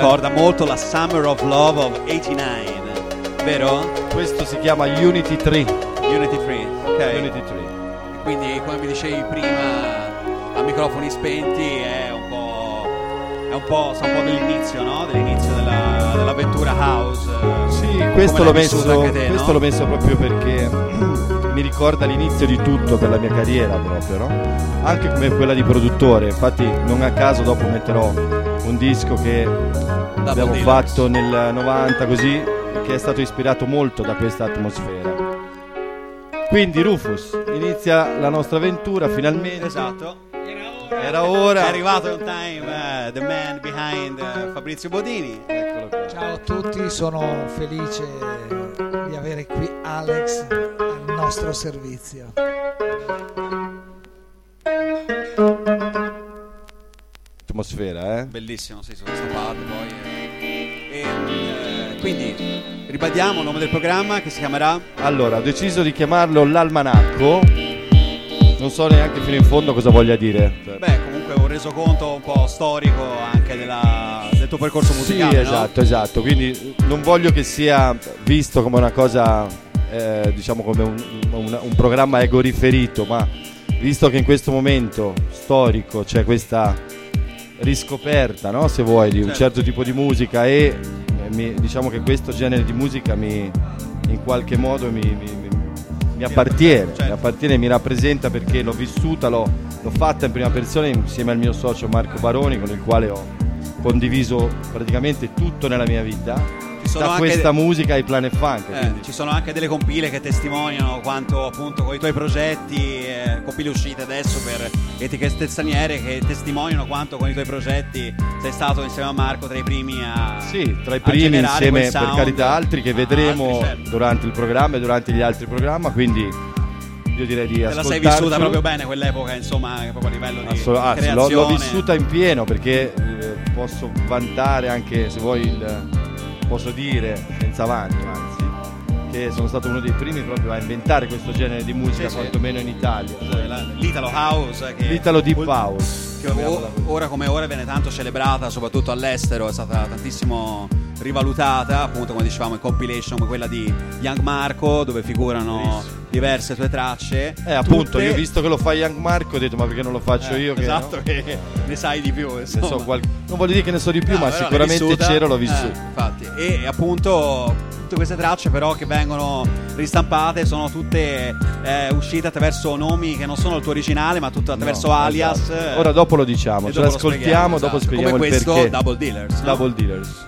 ricorda molto la Summer of Love of 89, vero? Questo si chiama Unity 3. Unity 3, ok. Unity 3. Quindi come mi dicevi prima a microfoni spenti è un po', è un po', sa un po' dell'inizio, no? Dell'inizio della, dell'avventura house. Sì, questo, l'ho messo, te, questo no? l'ho messo proprio perché mi ricorda l'inizio di tutto per la mia carriera proprio, no? Anche come quella di produttore, infatti non a caso dopo metterò un disco che abbiamo Dealers. fatto nel 90 così, che è stato ispirato molto da questa atmosfera. Quindi Rufus, inizia la nostra avventura finalmente. Esatto. Era ora. È arrivato in time uh, the man behind uh, Fabrizio Bodini. Eccolo qua. Ciao a tutti, sono felice di avere qui Alex nostro servizio. Atmosfera, eh? Bellissimo, sì, su questa parte poi. Eh. E, eh, quindi ribadiamo il nome del programma che si chiamerà. Allora, ho deciso di chiamarlo l'Almanacco. Non so neanche fino in fondo cosa voglia dire. Beh, comunque un resoconto un po' storico anche della, del tuo percorso musicale. Sì, esatto, no? esatto. Quindi non voglio che sia visto come una cosa eh, diciamo come un, un, un, programma ego riferito, ma visto che in questo momento storico c'è questa riscoperta, no? se vuoi, di un certo, certo tipo di musica e eh, mi, diciamo che questo genere di musica mi, in qualche modo mi, mi, mi appartiene, certo. mi appartiene, mi rappresenta perché l'ho vissuta, l'ho, l'ho fatta in prima persona insieme al mio socio Marco Baroni con il quale ho condiviso praticamente tutto nella mia vita da questa de- musica ai Planet Funk. Eh, ci sono anche delle compile che testimoniano quanto appunto con i tuoi progetti, eh, compile uscite adesso per etichette straniere che testimoniano quanto con i tuoi progetti sei stato insieme a Marco tra i primi a Sì, tra i primi insieme per carità altri che vedremo altri, certo. durante il programma e durante gli altri programmi, quindi io direi di Te la sei vissuta proprio bene quell'epoca, insomma, proprio a livello di Assol- ah, l'ho, l'ho, vissuta in pieno perché eh, posso vantare anche se vuoi il posso dire senza vanto anzi che sono stato uno dei primi proprio a inventare questo genere di musica sì, quantomeno in Italia l'Italo House che l'Italo Deep House ora come ora viene tanto celebrata soprattutto all'estero è stata tantissimo rivalutata appunto come dicevamo in compilation come quella di Young Marco dove figurano diverse tue tracce. Eh appunto tutte... io visto che lo fa Young Marco ho detto ma perché non lo faccio eh, io che, esatto no? che ne sai di più so qual... non voglio dire che ne so di più no, ma sicuramente c'ero l'ho vissuto eh, infatti. E appunto tutte queste tracce però che vengono ristampate sono tutte eh, uscite attraverso nomi che non sono il tuo originale ma tutto attraverso no, alias. esatto. ora dopo lo diciamo ce l'ascoltiamo dopo esatto. spieghiamo come questo perché. Double Dealers no? Double Dealers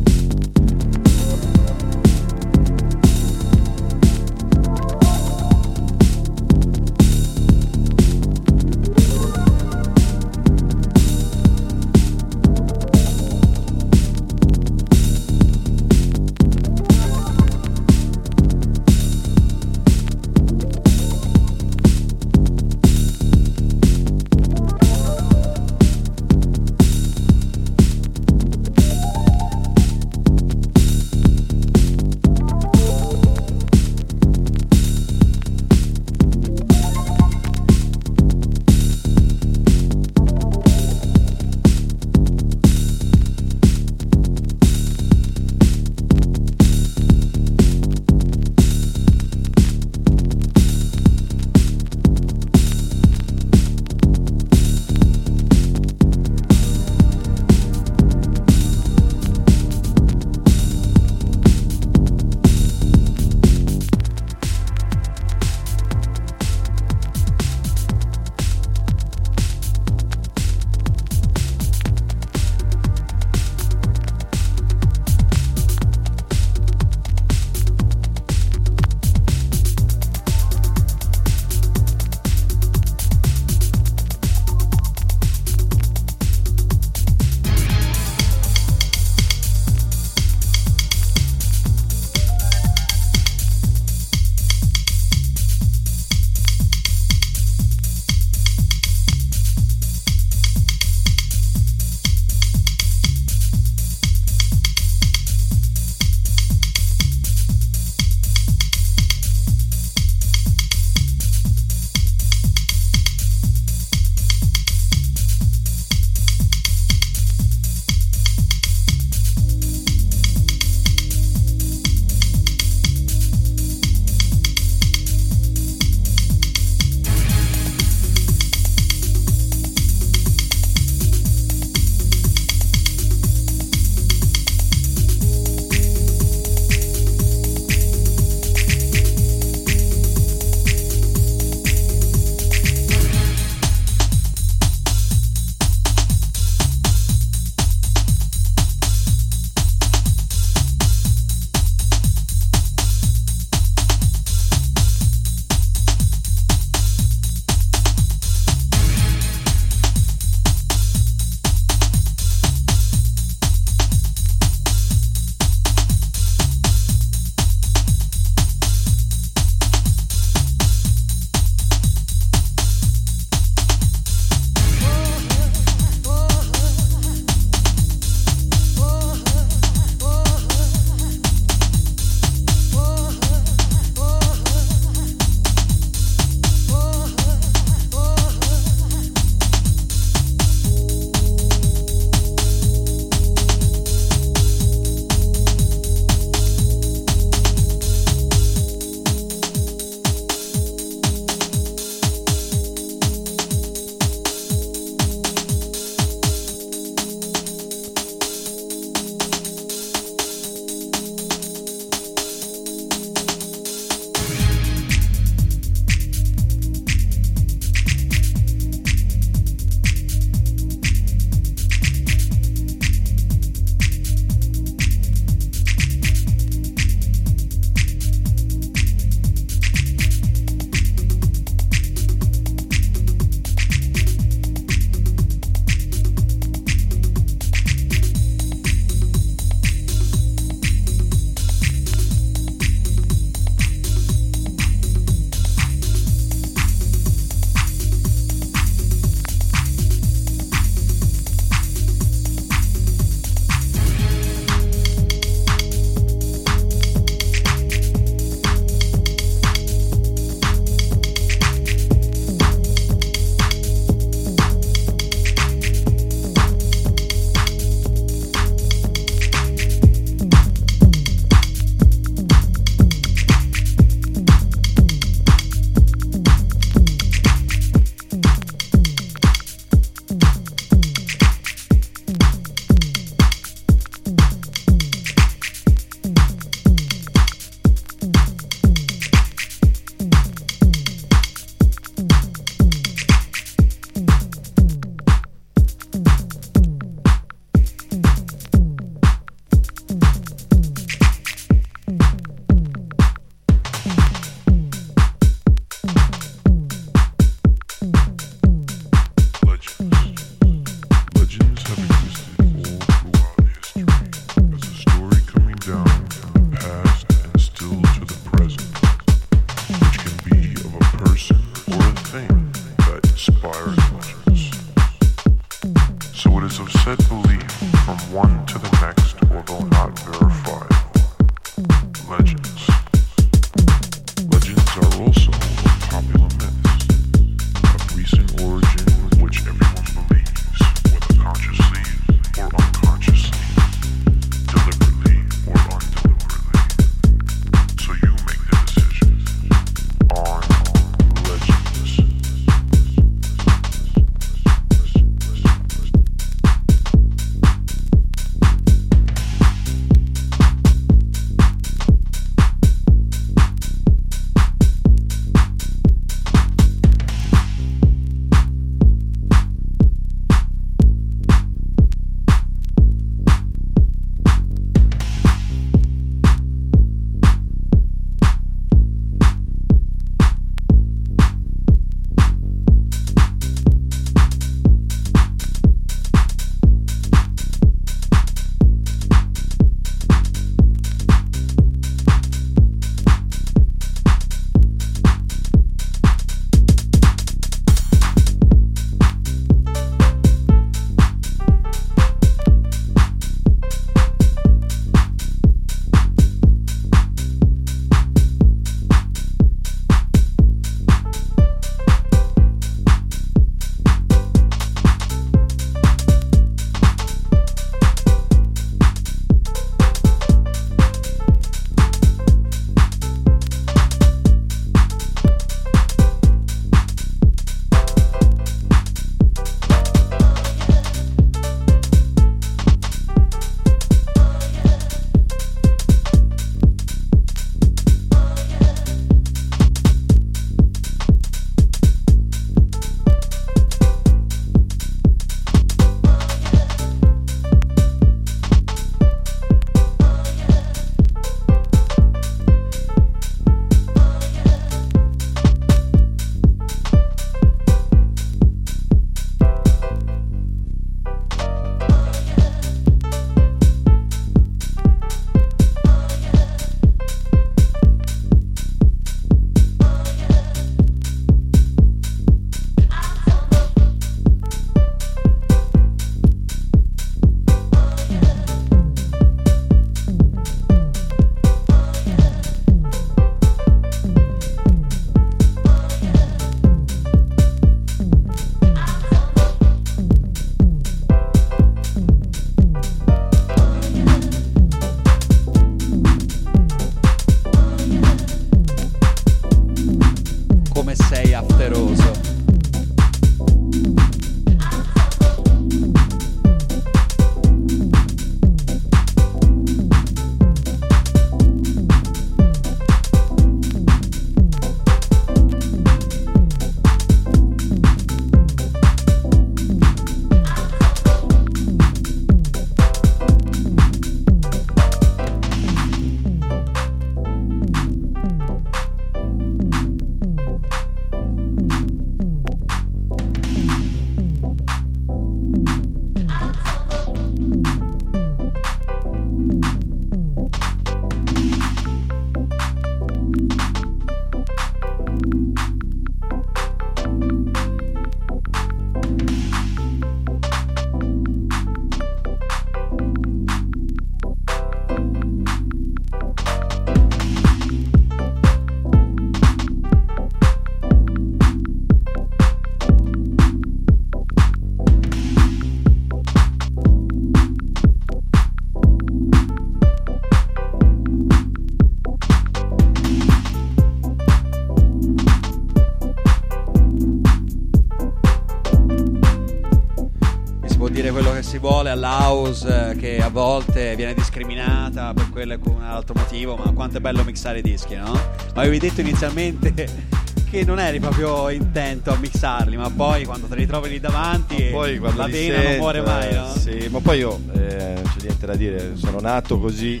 vuole all'house eh, che a volte viene discriminata per quello e con un altro motivo, ma quanto è bello mixare i dischi, no? Ma avevi detto inizialmente che non eri proprio intento a mixarli, ma poi quando te li trovi lì davanti la vena non sento, muore mai, eh, no? Sì, ma poi io eh, non c'è niente da dire, sono nato così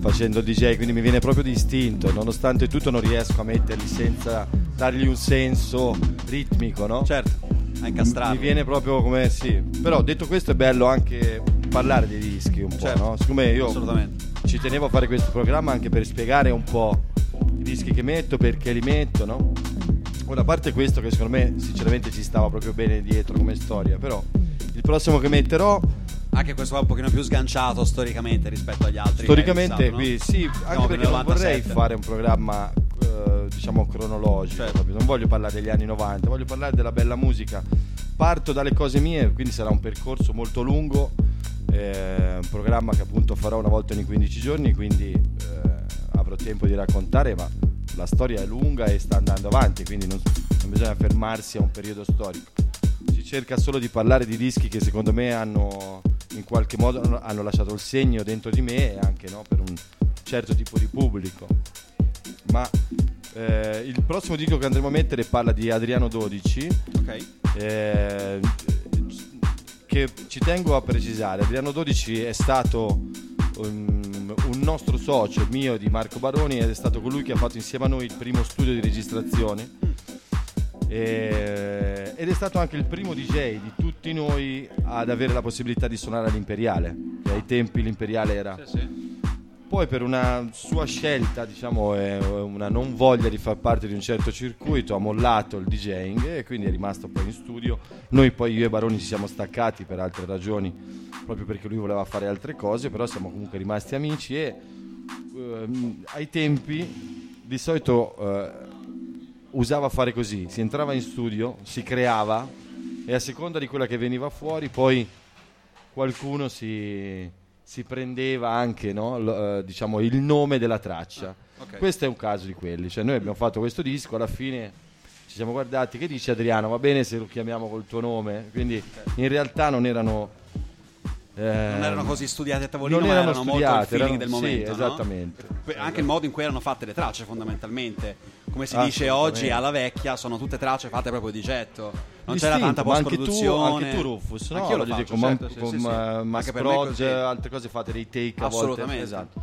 facendo DJ, quindi mi viene proprio distinto, nonostante tutto non riesco a metterli senza dargli un senso ritmico, no? Certo, a incastrarli. Mi viene proprio come sì. Però detto questo è bello anche parlare dei dischi un po', Certo, no? Siccome io ci tenevo a fare questo programma anche per spiegare un po' i dischi che metto, perché li metto, no? Ora, a parte questo che secondo me sinceramente ci stava proprio bene dietro come storia, però il prossimo che metterò Anche questo è un pochino più sganciato storicamente rispetto agli altri. Storicamente, qui sì, anche Siamo perché non vorrei 97. fare un programma eh, diciamo cronologico, Certo. non voglio parlare degli anni 90, voglio parlare della bella musica. Parto dalle cose mie, quindi sarà un percorso molto lungo, eh, un programma che appunto farò una volta ogni 15 giorni, quindi eh, avrò tempo di raccontare, ma la storia è lunga e sta andando avanti, quindi non, non bisogna fermarsi a un periodo storico. Si cerca solo di parlare di dischi che secondo me hanno in qualche modo hanno- lasciato il segno dentro di me e anche no, per un certo tipo di pubblico. Ma eh, il prossimo disco che andremo a mettere parla di Adriano 12, Ok. eh, che ci tengo a precisare. Adriano 12 è stato um, un nostro socio, mio di Marco Baroni, ed è stato colui che ha fatto insieme a noi il primo studio di registrazione. E- ed è stato anche il primo DJ di tutti noi ad avere la possibilità di suonare all'Imperiale, ai tempi l'Imperiale era Sì, sì. Poi per una sua scelta, diciamo, una non voglia di far parte di un certo circuito, ha mollato il DJing e quindi è rimasto poi in studio. Noi poi io e Baroni ci siamo staccati per altre ragioni, proprio perché lui voleva fare altre cose, però siamo comunque rimasti amici e ehm, ai tempi di solito eh, usava fare così, si entrava in studio, si creava e a seconda di quella che veniva fuori poi qualcuno si, si prendeva anche no, l- eh, diciamo, il nome della traccia. ok. Questo è un caso di quelli, cioè noi abbiamo fatto questo disco, alla fine ci siamo guardati, che dici Adriano, va bene se lo chiamiamo col tuo nome? Quindi in realtà non erano... Non ehm, erano così studiati a tavolino, non ma erano erano molto il studiate, feeling erano- del sì, momento. no? esattamente. Que- Anche il modo in cui erano fatte le tracce, fondamentalmente. Come si dice oggi alla vecchia, sono tutte tracce fatte proprio di getto. Non Distinto, c'era tanta ma anche tu, post-produzione. anche tu Rufus, no? Anch'io lo faccio, con, certo, sì, con sì, sì. eh, così. altre cose fate dei take a volte. Assolutamente. Esatto.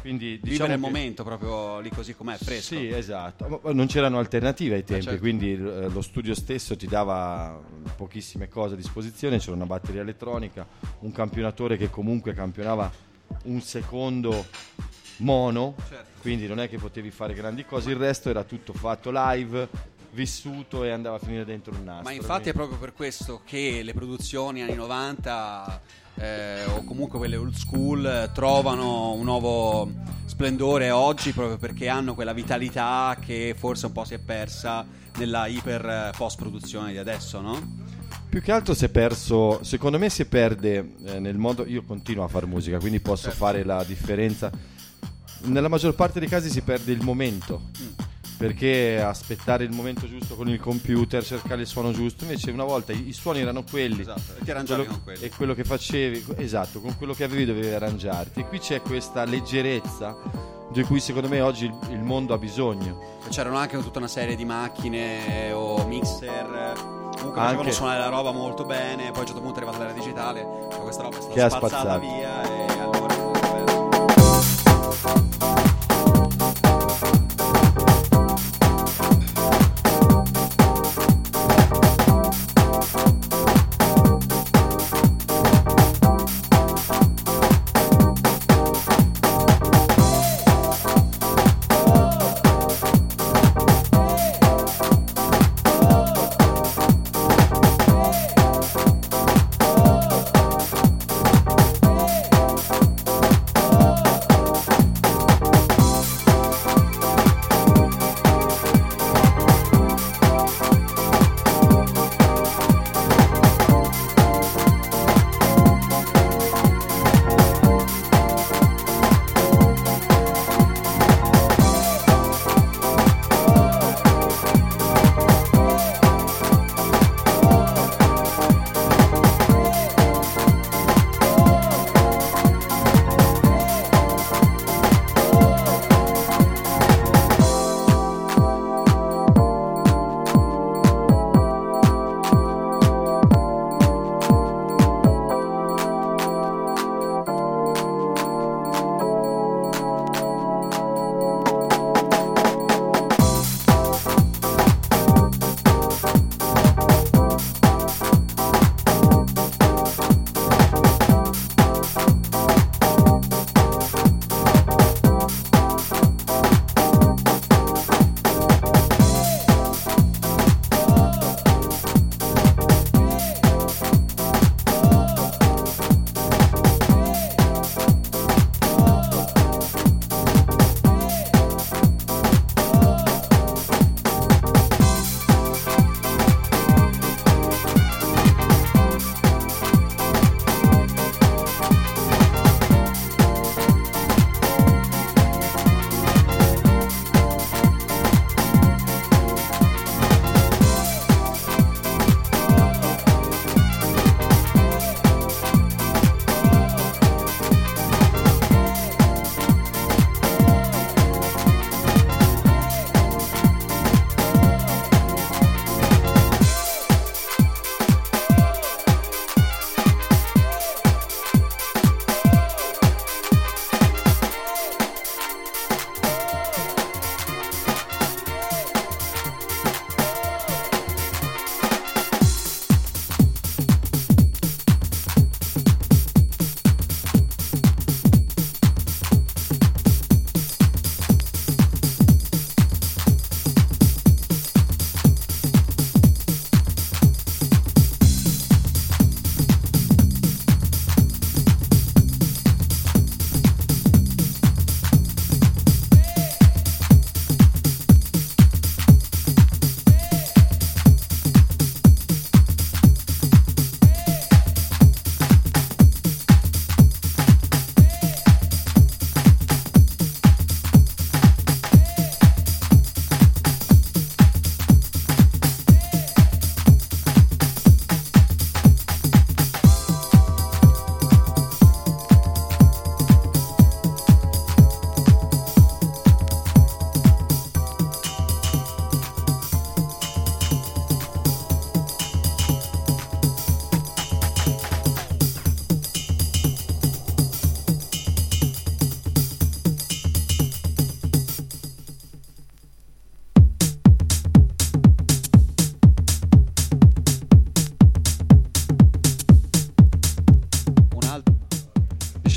Quindi Vivere diciamo il che- momento proprio lì così com'è, fresco. Sì, esatto. Non c'erano alternative ai tempi, certo. quindi eh, lo studio stesso ti dava pochissime cose a disposizione, c'era una batteria elettronica, un campionatore che comunque campionava un secondo mono, Certo. quindi non è che potevi fare grandi cose, il resto era tutto fatto live, vissuto e andava a finire dentro un nastro. Ma infatti è quindi- proprio per questo che le produzioni anni 90 eh, o comunque quelle old school eh, trovano un nuovo splendore oggi proprio perché hanno quella vitalità che forse un po' si è persa nella iper eh, post produzione di adesso, no? Più che altro si è perso, secondo me si perde eh, nel modo, io continuo a fare musica, quindi posso Certo. fare la differenza. Nella maggior parte dei casi si perde il momento, Mm. Perché aspettare il momento giusto con il computer, cercare il suono giusto, invece una volta i, i suoni erano quelli. Esatto, e ti arrangiavi quello- con quelli. E quello che facevi, esatto, con quello che avevi dovevi arrangiarti. E qui c'è questa leggerezza di cui secondo me oggi il, mondo ha bisogno. C'erano anche tutta una serie di macchine o mixer. Comunque Anche. facevano suonare la roba molto bene. Poi a un certo punto è arrivata l'era digitale. Questa roba è stata Che spazzata spazzato. via. E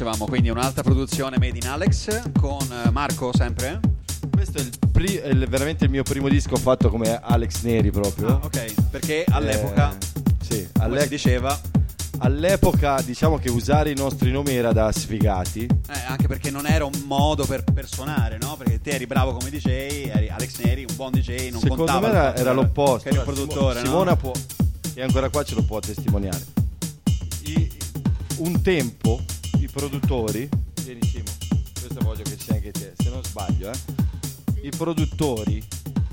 dicevamo, quindi un'altra produzione made in Alex con eh, Marco sempre. Questo è, il pri- è veramente il mio primo disco fatto come Alex Neri proprio. Ah, ok, perché all'epoca, Eh, sì, come alle- si diceva, all'epoca diciamo che usare i nostri nomi era da sfigati. eh, anche perché non era un modo per, per suonare, no? Perché te eri bravo come DJ, eri Alex Neri, un buon DJ, non Secondo contava me il era, era l'opposto. Che eri un produttore, Simo- no? Simona può, è ancora qua ce lo può testimoniare. I- un tempo produttori, vieni Simo, questo voglio che sia anche te, se non sbaglio, eh, i produttori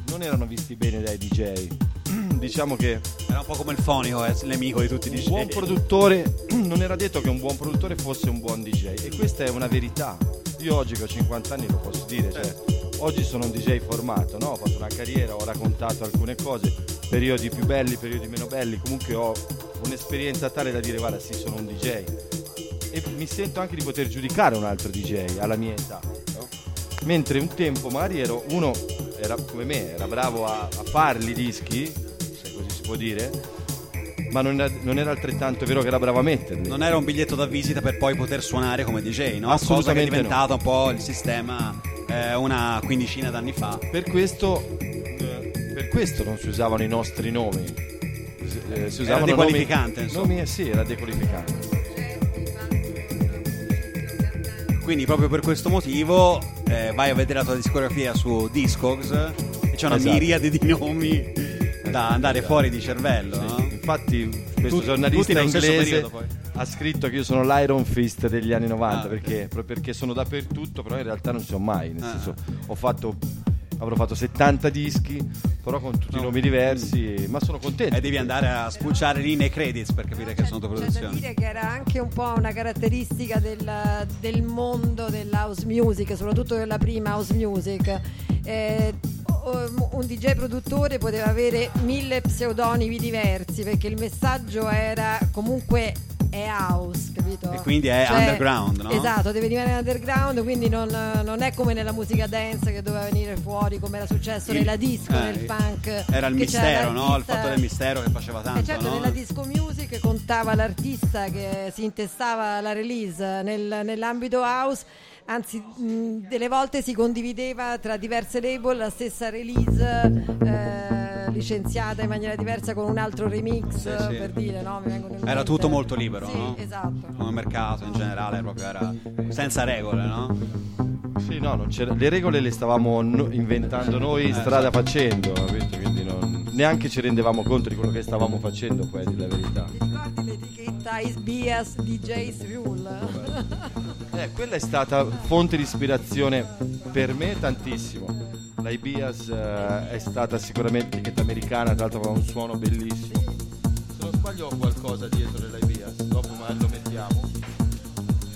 non erano visti bene dai DJ. diciamo che Era un po' come il fonico, è nemico di tutti i un DJ. buon produttore non era detto che un buon produttore fosse un buon DJ e questa è una verità. Io oggi che ho 50 anni lo posso dire, cioè, oggi sono un DJ formato, no? ho fatto una carriera, ho raccontato alcune cose, periodi più belli, periodi meno belli, comunque ho un'esperienza tale da dire guarda sì sono un DJ e mi sento anche di poter giudicare un altro DJ alla mia età. no? Mentre un tempo magari ero uno, era come me, era bravo a, a farli i dischi, se così si può dire, ma non era, non era altrettanto vero che era bravo a metterli. Non era un biglietto da visita per poi poter suonare come DJ, no? Cosa che è Assolutamente diventato un po' il sistema eh, una quindicina d'anni fa. Per questo, eh, per questo non si usavano i nostri nomi. Eh, si usavano dequalificante, nomi, insomma. nomi- sì, era dequalificante. Quindi proprio per questo motivo eh, vai a vedere la tua discografia su Discogs e c'è una Esatto. miriade di nomi da andare Esatto. fuori di cervello, no? Infatti, questo Tutti- giornalista inglese ha scritto che io sono l'Iron Fist degli anni 90 Ah, perché, perché sono dappertutto, però in realtà non so mai. Nel Ah. senso, ho fatto, avrò fatto 70 dischi, però con tutti No. i nomi diversi, ma sono contento. E devi andare a spulciare lì nei credits per capire che sono tue C'è da produzioni. dire che era anche un po' una caratteristica del, del mondo dell'house music, soprattutto della prima house music. Eh, un DJ produttore poteva avere mille pseudonimi diversi perché il messaggio era comunque è house, capito? E quindi è underground, no? Esatto, deve rimanere underground, quindi non, non è come nella musica dance che doveva venire fuori come era successo Il- nella disco, eh, nel punk. Era il mistero, no? Il fatto del mistero che faceva tanto, eh certo, no? nella disco music contava l'artista che si intestava la release nel- nell'ambito house, anzi mh, delle volte si condivideva tra diverse label la stessa release eh, licenziata in maniera diversa con un altro remix Sì, sì. per dire, no? Mi vengono in Era tutto molto libero, Sì, no? esatto. Come mercato in generale, proprio era senza regole, no? Sì, no, non c'era- le regole le stavamo no- inventando noi strada facendo, capito? quindi non- neanche ci rendevamo conto di quello che stavamo facendo, poi, dire la verità. Ti ricordi l'etichetta Ice Bias DJ's Rule? Eh, quella è stata fonte di ispirazione per me tantissimo. La Ibias eh, è stata sicuramente etichetta americana, tra l'altro aveva un suono bellissimo. Se non sbaglio ho qualcosa dietro della Ibias, dopo magari lo mettiamo.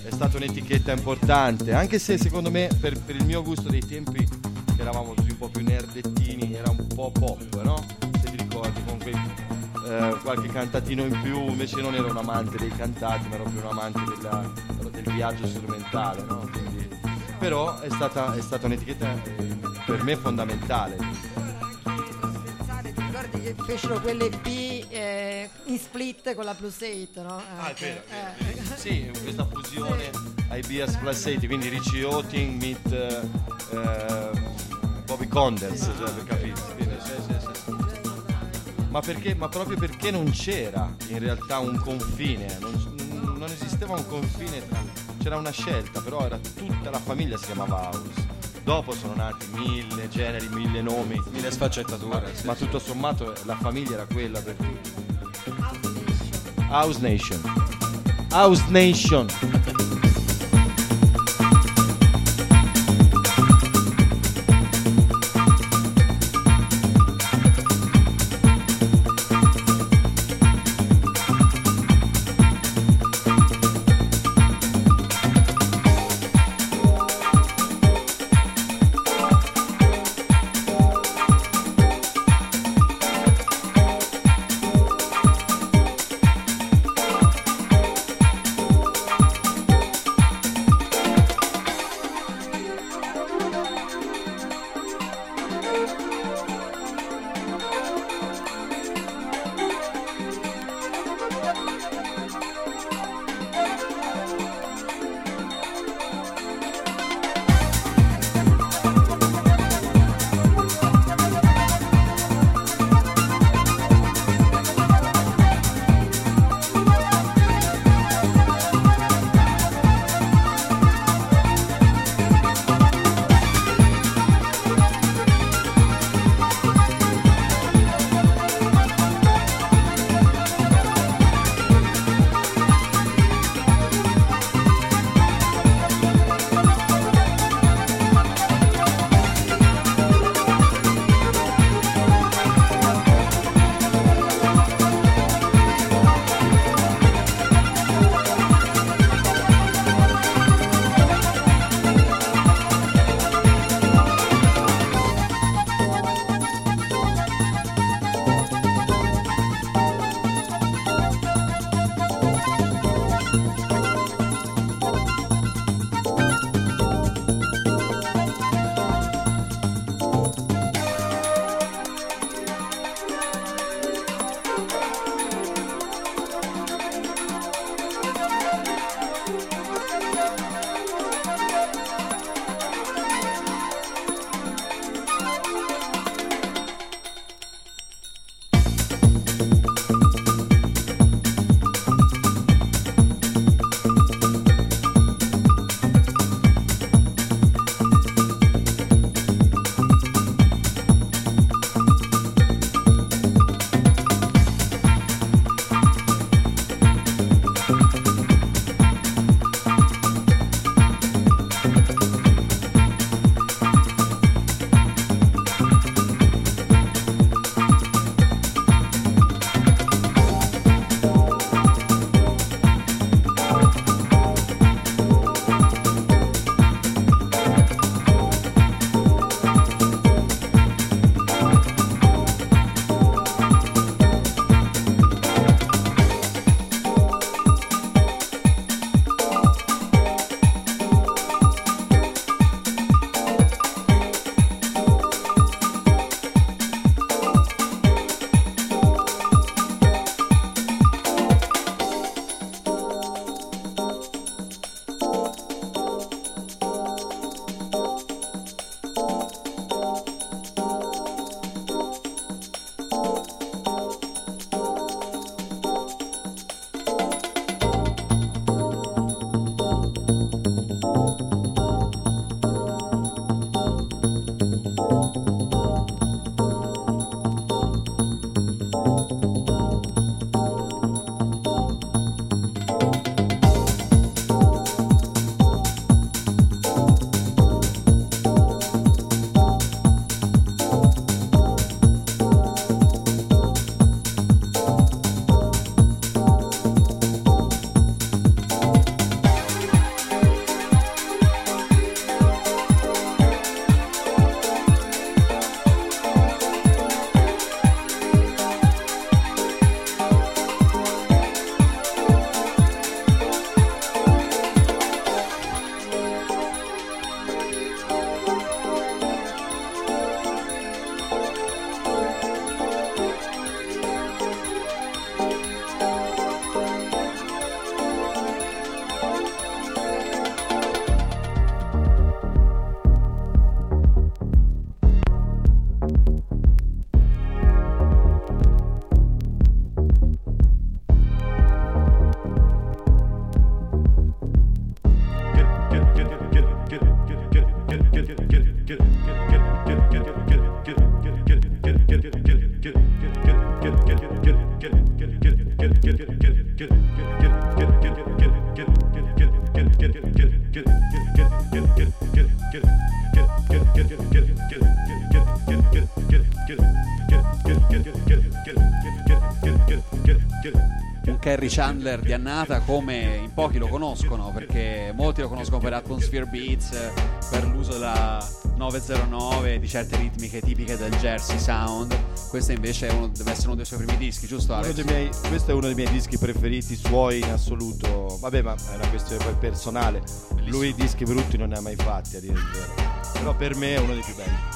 È stata un'etichetta importante, anche se secondo me per, per il mio gusto dei tempi, che eravamo così un po' più nerdettini, era un po' pop, no? Se ti ricordi, con quei, eh, qualche cantatino in più, invece non ero un amante dei cantati, ma ero più un amante della- del viaggio strumentale, no? Quindi- però è stata, è stata un'etichetta eh, per me fondamentale. Ti ricordi che fecero quelle B eh, in split con la plus 8, no? Anche, eh. Sì, questa fusione IBS Plus 8, quindi Richie Houghton meet Bobby Conders, cioè, per capirsi. Ma, perché, ma proprio perché non c'era in realtà un confine, non, non esisteva un confine, tra- c'era una scelta, però era tutta la famiglia si chiamava House. Dopo sono nati mille generi, mille nomi, Mille sfaccettature. sì, ma sì. tutto sommato la famiglia era quella per tutti. House Nation. House Nation. Kerry Chandler di Annata come in pochi lo conoscono, perché molti lo conoscono per Atmosphere Beats, per l'uso della 909 di certe ritmiche tipiche del Jersey Sound. Questo invece uno, deve essere uno dei suoi primi dischi, giusto Alex? miei- questo è uno dei miei dischi preferiti suoi in assoluto. Vabbè, ma è una questione poi personale. Lui dischi brutti non ne ha mai fatti, a dire il vero. Però per me è uno dei più belli.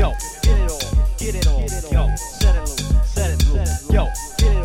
Yo, get it on, get it on, yo, set it loose, set it loose. Yo, get it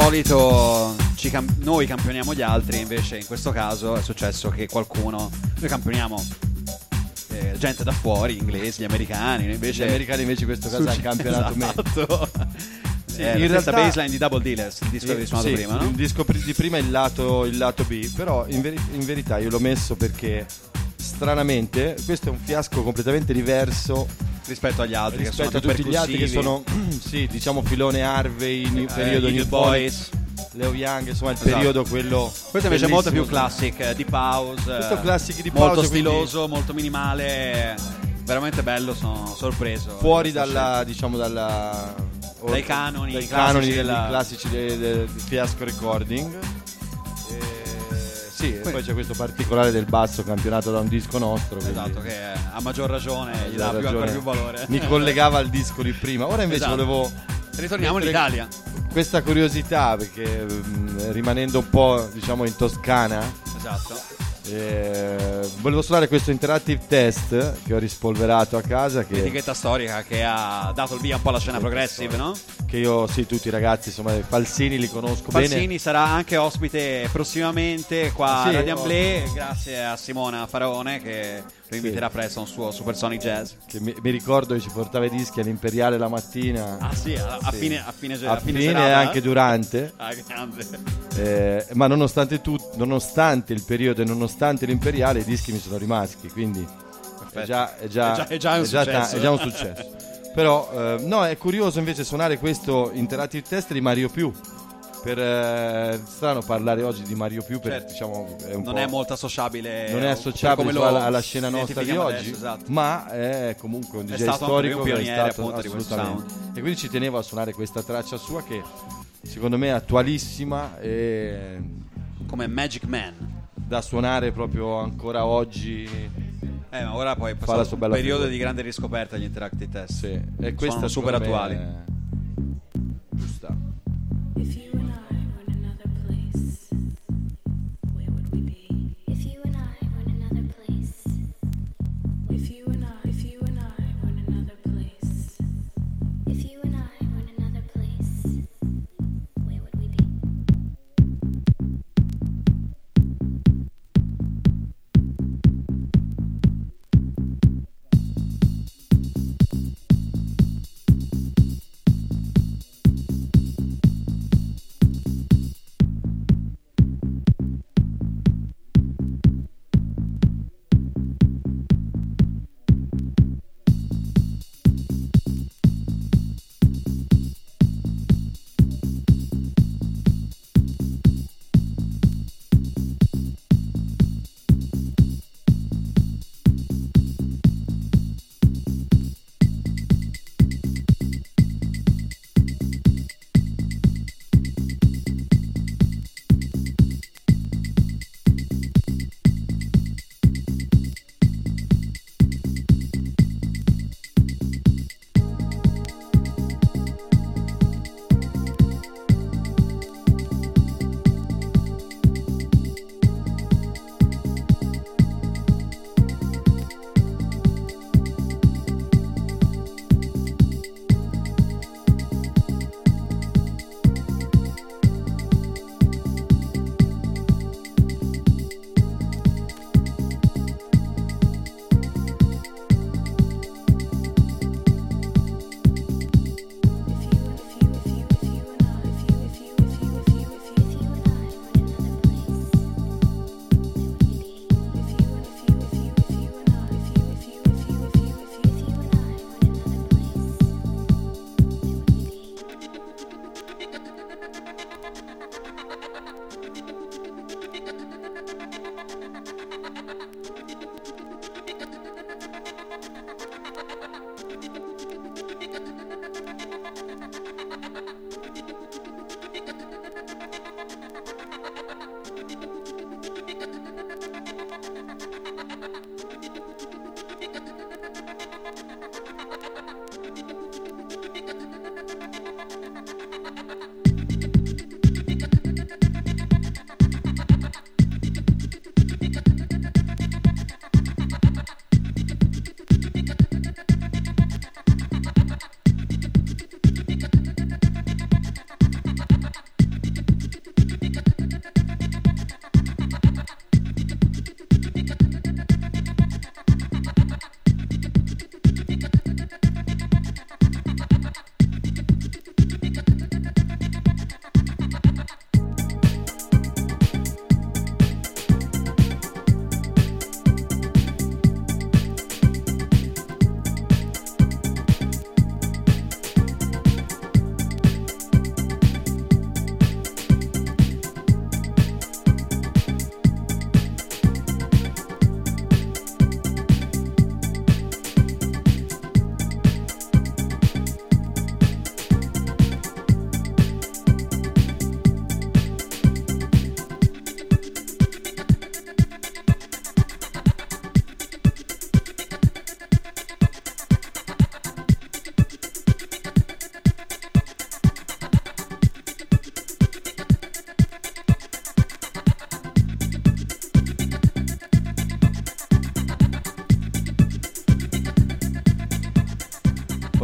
solito cam- noi campioniamo gli altri, invece in questo caso è successo che qualcuno, noi campioniamo eh, gente da fuori, gli inglesi, gli americani, invece... Gli americani invece in questo caso hanno campionato me. esatto. Sì, Eh, in realtà- baseline di Double Dealers, il disco che suonato Sì, prima, no? Il disco di prima è il lato, il lato B, però in, veri- in verità io l'ho messo perché stranamente questo è un fiasco completamente diverso Rispetto agli altri che sono rispetto a tutti gli altri che sono, sì, diciamo filone Harvey, in Eh, periodo Eagle New Boys. Leo Young, insomma il Esatto. periodo quello Questo invece è molto più classic, eh, deep house. Questo eh, classic deep Molto house, quindi- stiloso, molto minimale. Veramente bello, sono sorpreso. fuori di dalla diciamo dalla Dai canoni dai classici canoni della- classici del, del fiasco recording sì e Quindi- poi c'è questo particolare del basso campionato da un disco nostro Esatto, che a maggior ragione gli dà più, ancora più valore. mi collegava al disco di prima ora invece Esatto. volevo Ritorniamo in Italia. questa curiosità perché mm, rimanendo un po' diciamo in Toscana Esatto. Eh, volevo suonare questo interactive test che ho rispolverato a casa che L'etichetta storica che ha dato il via un po' alla scena progressive, no? che io, sì, tutti i ragazzi, insomma, Falsini li conosco Falsini bene. sarà anche ospite prossimamente qua Sì, a Radio. Amblè, grazie a Simona Faraone che lo inviterà presto a un suo Supersonic Jazz. Che mi, mi ricordo che ci portava i dischi all'Imperiale la mattina. Ah sì, a, a Sì. fine, a fine, a fine fine e anche eh? durante. Ah, grande. Eh, ma nonostante, tut- nonostante il periodo e nonostante l'Imperiale, i dischi mi sono rimasti. Quindi è già, è già- È già- è già è già un successo. Però, eh, no, è curioso invece suonare questo interactive test di Mario Più. Per, eh, strano parlare oggi di Mario Più perché Certo. diciamo è Non è molto associabile. non è per associabile lo alla, alla scena nostra di oggi, adesso, esatto. ma è comunque un DJ storico un che è pioniere, stato assolutamente. E quindi ci tenevo a suonare questa traccia sua che secondo me è attualissima e Come Magic Man. da suonare proprio ancora oggi. Eh, ma ora poi è passato un periodo figura. di grande riscoperta degli interactive test. Sì. E questa Sono super attuali. è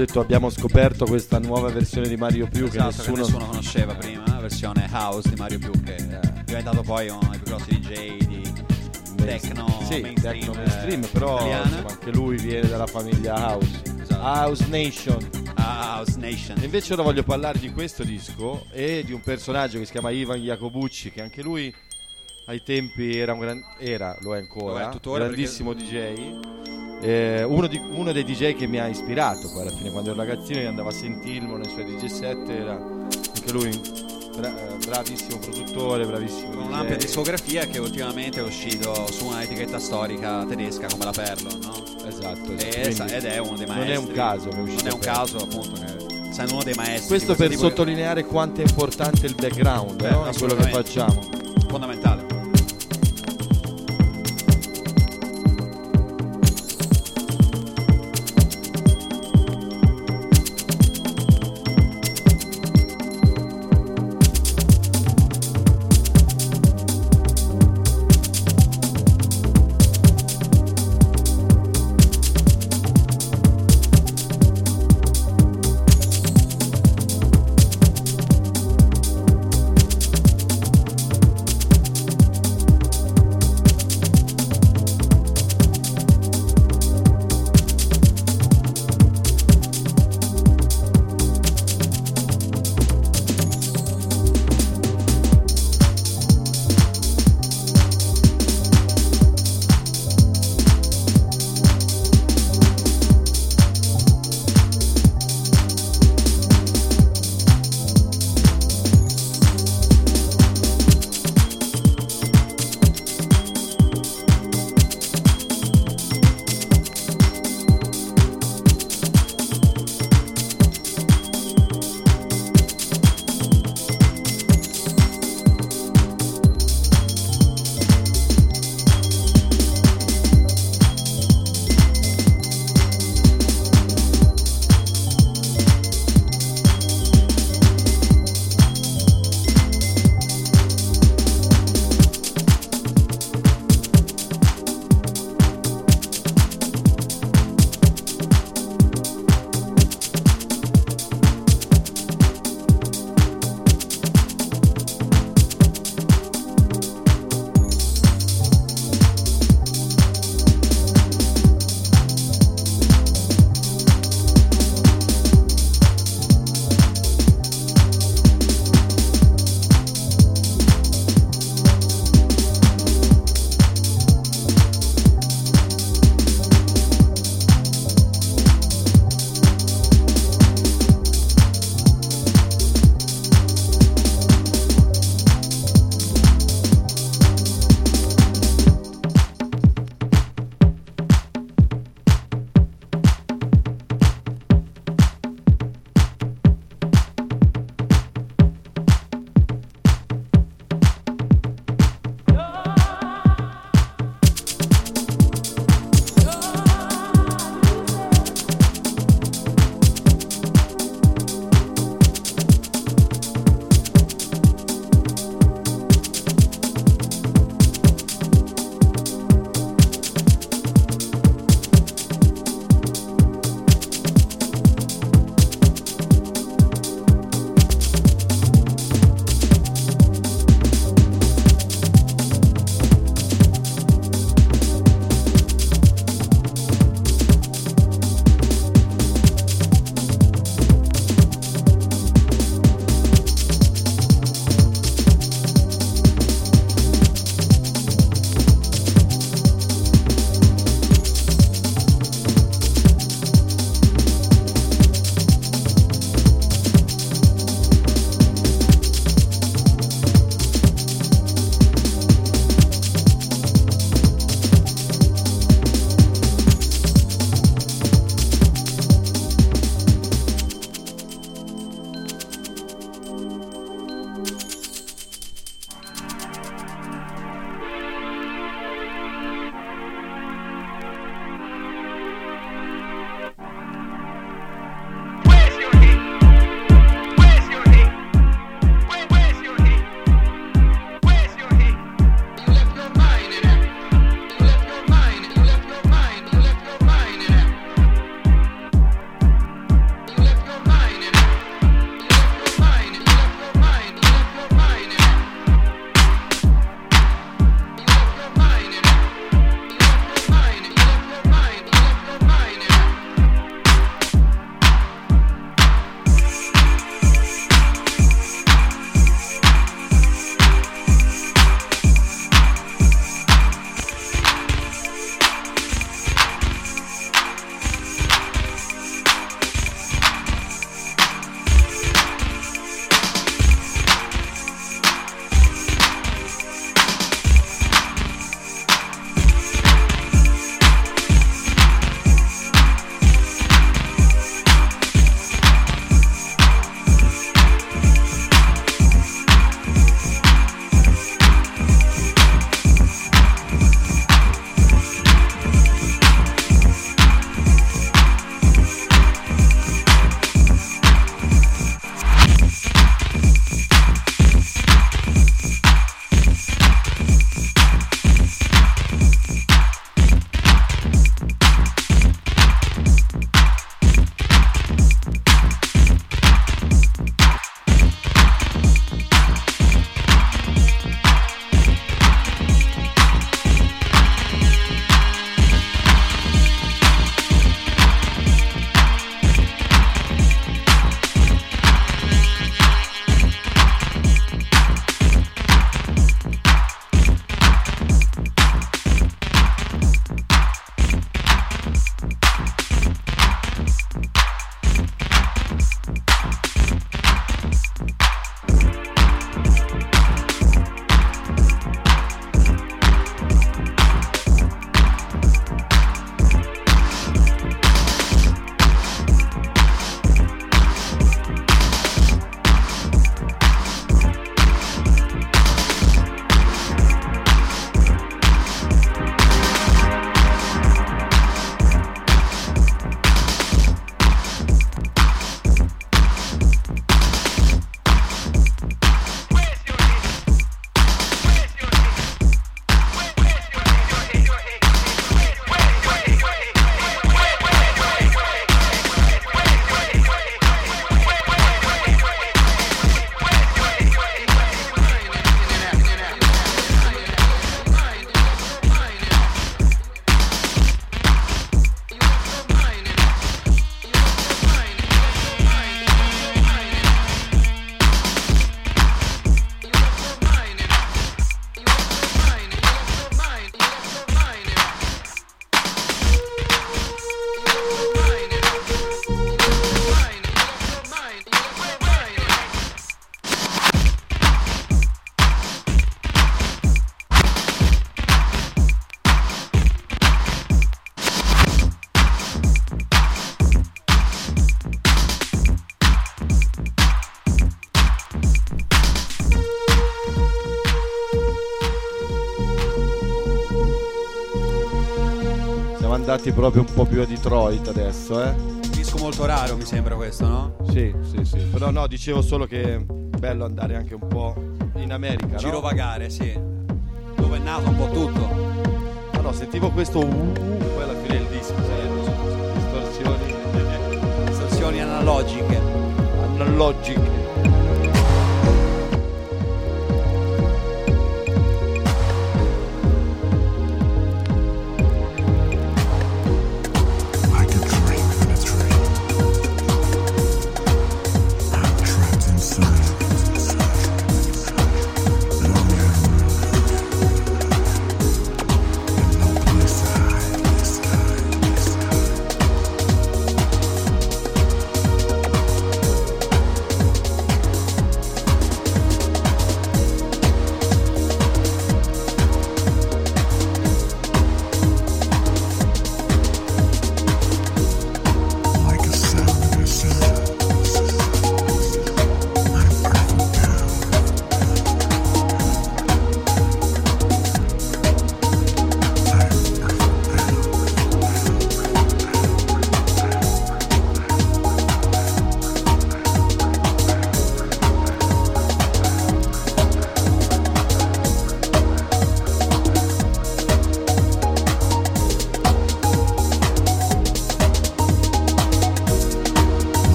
detto abbiamo scoperto questa nuova versione di Mario Più esatto, che nessuno, nessuno conosceva prima, la versione house di Mario Più che è diventato poi uno dei più grossi DJ di techno sì, mainstream, techno mainstream, eh, però insomma, anche lui viene dalla famiglia House. Esatto. House Nation. Ah, House Nation. Invece ora voglio parlare di questo disco e di un personaggio che si chiama Ivan Jacobucci, che anche lui ai tempi era un gran, era, lo è ancora, Lo è tuttora grandissimo DJ. Eh, uno, di- uno dei DJ che mi ha ispirato poi alla fine, quando ero ragazzino io andavo a sentirlo nei suoi DJ set, era anche lui bra- eh, bravissimo produttore, bravissimo Con DJ. un'ampia discografia che ultimamente è uscito su una etichetta storica tedesca come la Perlo, no? Esatto, esatto. Ed è uno dei non maestri. è un caso è uscito Non è un caso, appunto, che essendo uno dei maestri. Questo per tipo di- sottolineare quanto è importante il background Beh, no? quello che facciamo. Andati proprio un po' più a Detroit adesso, eh? Disco molto raro mi sembra questo, no? Sì, sì, sì. Però no, dicevo solo che è bello andare anche un po' in America, no? Girovagare, sì. Dove è nato un po' tutto. No, no, sentivo questo uh, uh, poi alla fine del disco, sai, distorsioni Distorsioni analogiche. analogiche.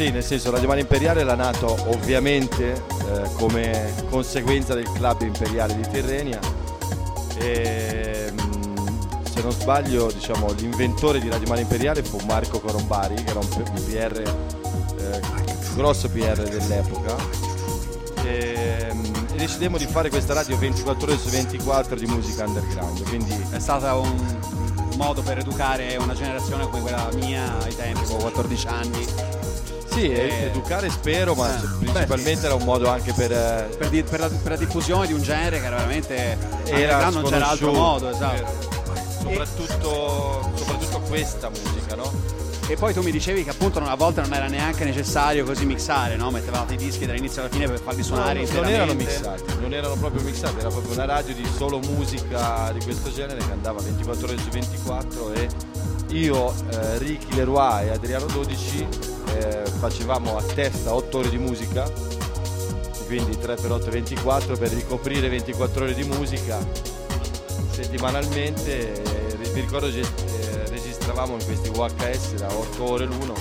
Sì, nel senso Radio Mare Imperiale era nato ovviamente eh, come conseguenza del club imperiale di Tirrenia. E mh, se non sbaglio diciamo, l'inventore di Radio Mare Imperiale fu Marco Corombari che era un, PR, eh, grosso PR dell'epoca. E, mh, e decidemmo di fare questa radio 24 ore su 24 di musica underground, quindi È stato un modo per educare una generazione come quella mia ai tempi, avevo 14 anni, sì, Eh, educare spero ma eh, principalmente era un modo anche per... eh, per, di- per la, per la diffusione di un genere che era veramente era non c'era altro modo, esatto. Soprattutto, soprattutto questa musica, no? E poi tu mi dicevi che appunto a volte non era neanche necessario così mixare, no? Mettevate i dischi dall'inizio alla fine per farli suonare non erano mixati, non erano proprio mixati, era proprio una radio di solo musica di questo genere che andava 24 ore su 24 e io, eh, Ricky Leroy e Adriano 12 eh, facevamo a testa 8 ore di musica, quindi 3 per 8 24 per ricoprire 24 ore di musica settimanalmente. eh, mi ricordo che eh, registravamo in questi VHS da 8 ore l'uno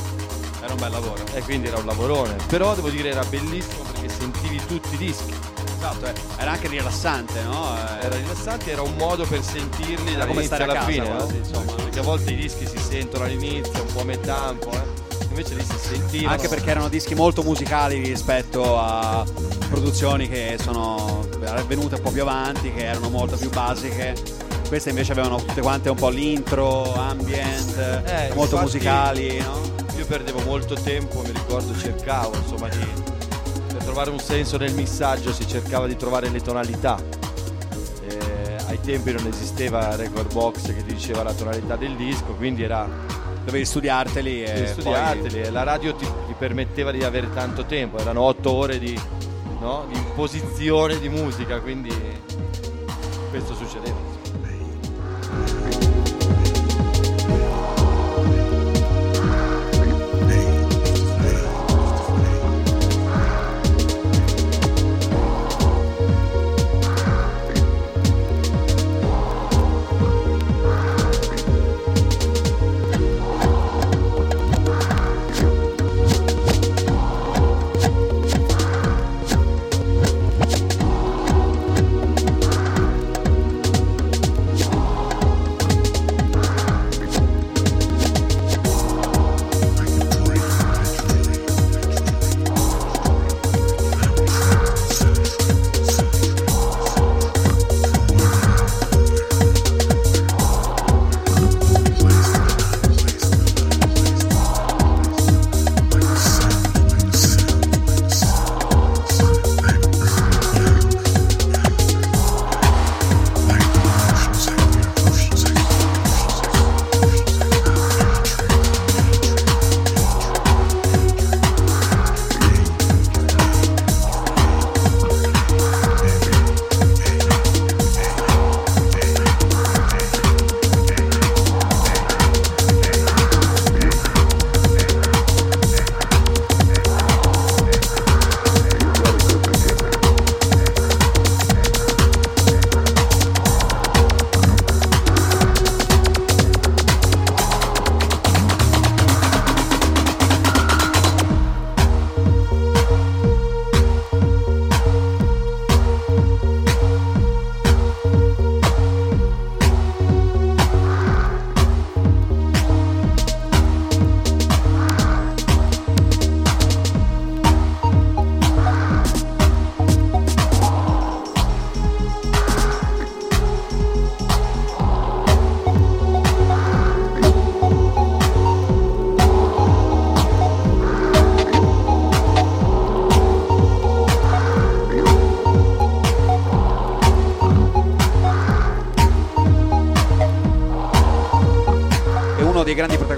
Era un bel lavoro. e quindi era un lavorone. Però devo dire era bellissimo perché sentivi tutti i dischi. Esatto, eh. era anche rilassante, no? Era rilassante, era un modo per sentirli Era come stare alla casa fine, no? insomma. Perché a volte i dischi si sentono all'inizio, un po' a metà, un po', eh. Invece lì si sentivano. Anche perché erano dischi molto musicali rispetto a produzioni che sono venute un po' più avanti, che erano molto più basiche. Queste invece avevano tutte quante un po' l'intro, ambient, Eh, molto infatti- musicali, no? Io perdevo molto tempo, mi ricordo, cercavo, insomma, di, per trovare un senso nel missaggio si cercava di trovare le tonalità. Eh, ai tempi non esisteva Record Box che diceva la tonalità del disco, quindi era Dovevi studiarteli e studiarteli e la radio ti, ti permetteva di avere tanto tempo, erano otto ore di, no, di imposizione di musica, quindi questo succedeva.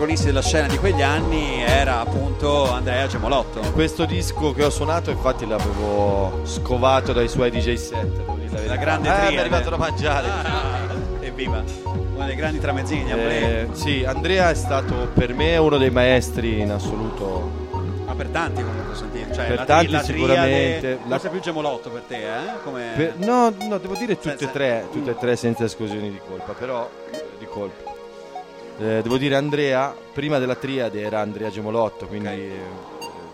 Protagonisti della scena di quegli anni era appunto Andrea Gemolotto. Questo disco che ho suonato, infatti, l'avevo scovato dai suoi DJ set. La verità. grande Ah, triade. è arrivato da mangiare. Ah, evviva! Uno dei grandi tramezzini di Andrea. Eh, sì, Andrea è stato per me uno dei maestri in assoluto. Ma per tanti comunque posso dire. Cioè, Per la, tanti la sicuramente. triade- La- Forse più Gemolotto per te, eh? Per- no, no, devo dire tutte e tre, tutte e tre senza esclusioni di colpa, però eh, di colpa. Eh, devo dire Andrea, prima della triade era Andrea Gemolotto, quindi Ok. eh,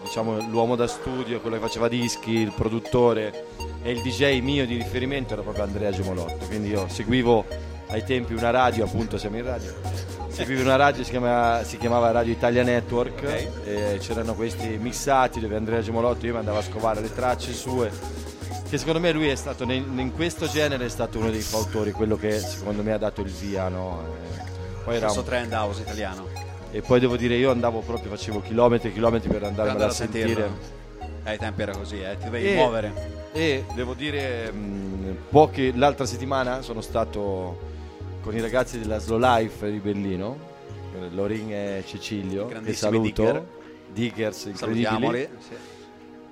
diciamo l'uomo da studio, quello che faceva dischi, il produttore e il DJ mio di riferimento era proprio Andrea Gemolotto, quindi io seguivo ai tempi una radio, appunto siamo in radio, seguivo una radio, si, chiama- si chiamava Radio Italia Network Ok. e c'erano questi mixati dove Andrea Gemolotto io mi andavo a scovare le tracce sue che secondo me lui è stato in questo genere è stato uno dei fautori quello che secondo me ha dato il via no? Poi era un- trend house italiano. e poi devo dire io andavo proprio facevo chilometri e chilometri per andarmela andare a sentire sentirlo. Eh, ai tempi era così, eh? ti dovevi E- muovere. e devo dire mh, poche l'altra settimana sono stato con i ragazzi della Slow Life di Berlino eh, Lorin e Cecilio che saluto digger. diggers incredibili. Sì.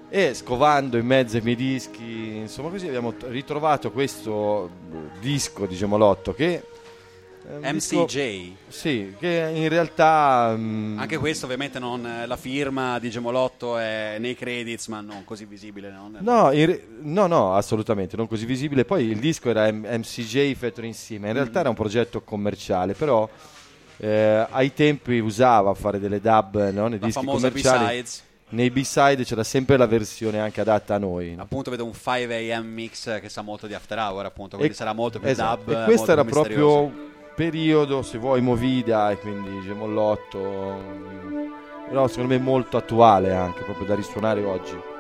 E scovando in mezzo ai miei dischi, insomma così abbiamo ritrovato questo disco di Gemolotto che... MCJ. sì, che in realtà... mm, Anche questo ovviamente non eh, la firma di Gemolotto è nei credits, ma non così visibile. non- No, re- no, no, assolutamente, non così visibile. Poi il disco era M- MCJ Fettore insieme, in Mm. realtà era un progetto commerciale, però eh, ai tempi usava fare delle dub no, nei La dischi commerciali. B-Sides. Nei B-side c'era sempre la versione anche adatta a noi. no? Appunto vedo un 5 am mix che sa molto di After Hour, appunto, quindi E- sarà molto più esatto. dub. E questo era proprio periodo, se vuoi, Movida e quindi Gemollotto. Però secondo me molto attuale anche, proprio da risuonare oggi.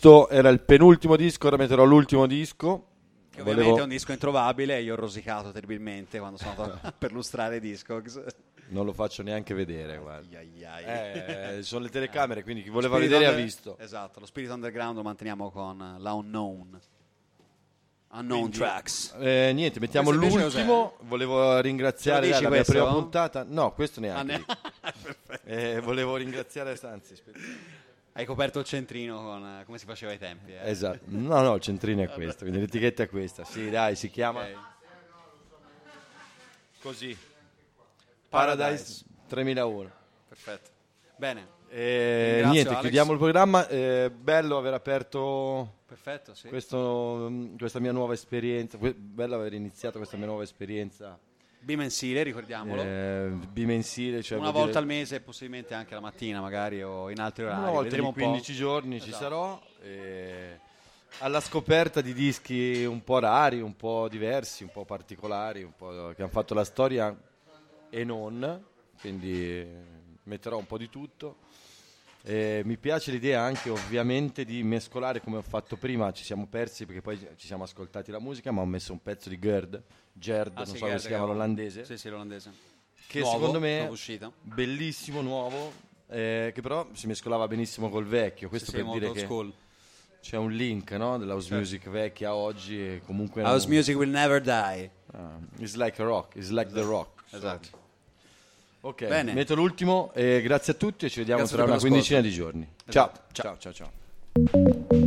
Questo era il penultimo disco, ora metterò l'ultimo disco. Che ovviamente Volevo- è un disco introvabile io ho rosicato terribilmente quando sono andato per lustrare Discogs. Non lo faccio neanche vedere, guarda. Ai, ai, ai. Eh, sono le telecamere, quindi chi voleva vedere ha Under- visto. Esatto, lo Spirit Underground lo manteniamo con la Unknown. Unknown Quindi, Tracks. eh, niente, mettiamo l'ultimo. Volevo ringraziare dai, la mia prima puntata. No, questo neanche. Ah, ne-. Eh, volevo ringraziare, anzi, aspetta. Hai coperto il centrino con eh, come si faceva ai tempi. eh. Esatto. No, no, il centrino è questo, quindi l'etichetta è questa. Sì, dai, si chiama Ok. così. Paradise. Paradise 3001. Perfetto. Bene. E Ringrazio niente, Alex. chiudiamo il programma. Eh, bello aver aperto Perfetto, sì. questo, mm, questa mia nuova esperienza. que- bello aver iniziato questa mia nuova esperienza Bimensile, ricordiamolo. eh, bimensile. Cioè Una volta dire- al mese, possibilmente anche la mattina, magari, o in altri orari. Una volta Vedremo ogni un po'. 15 giorni ci Esatto. sarò. e alla scoperta di dischi un po' rari, un po' diversi, un po' particolari, un po' che hanno fatto la storia e non. Quindi metterò un po' di tutto. E mi piace l'idea anche ovviamente di mescolare come ho fatto prima, ci siamo persi perché poi ci siamo ascoltati la musica, ma ho messo un pezzo di Gerd, Gerd, Ah, non sì, so come si chiama l'olandese, Sì, sì, l'olandese. che Nuovo, secondo me uscita. bellissimo, nuovo, eh, che però si mescolava benissimo col vecchio. Questo Sì, sì, per molto dire che school. c'è un link no, dell'house Certo. music vecchia oggi e comunque House non- music will never die. Ah, it's like a rock, it's like the rock. Esatto. Ok, Bene. metto l'ultimo e grazie a tutti e ci vediamo Grazie tra una quindicina di giorni. Esatto. Ciao, ciao, ciao, ciao.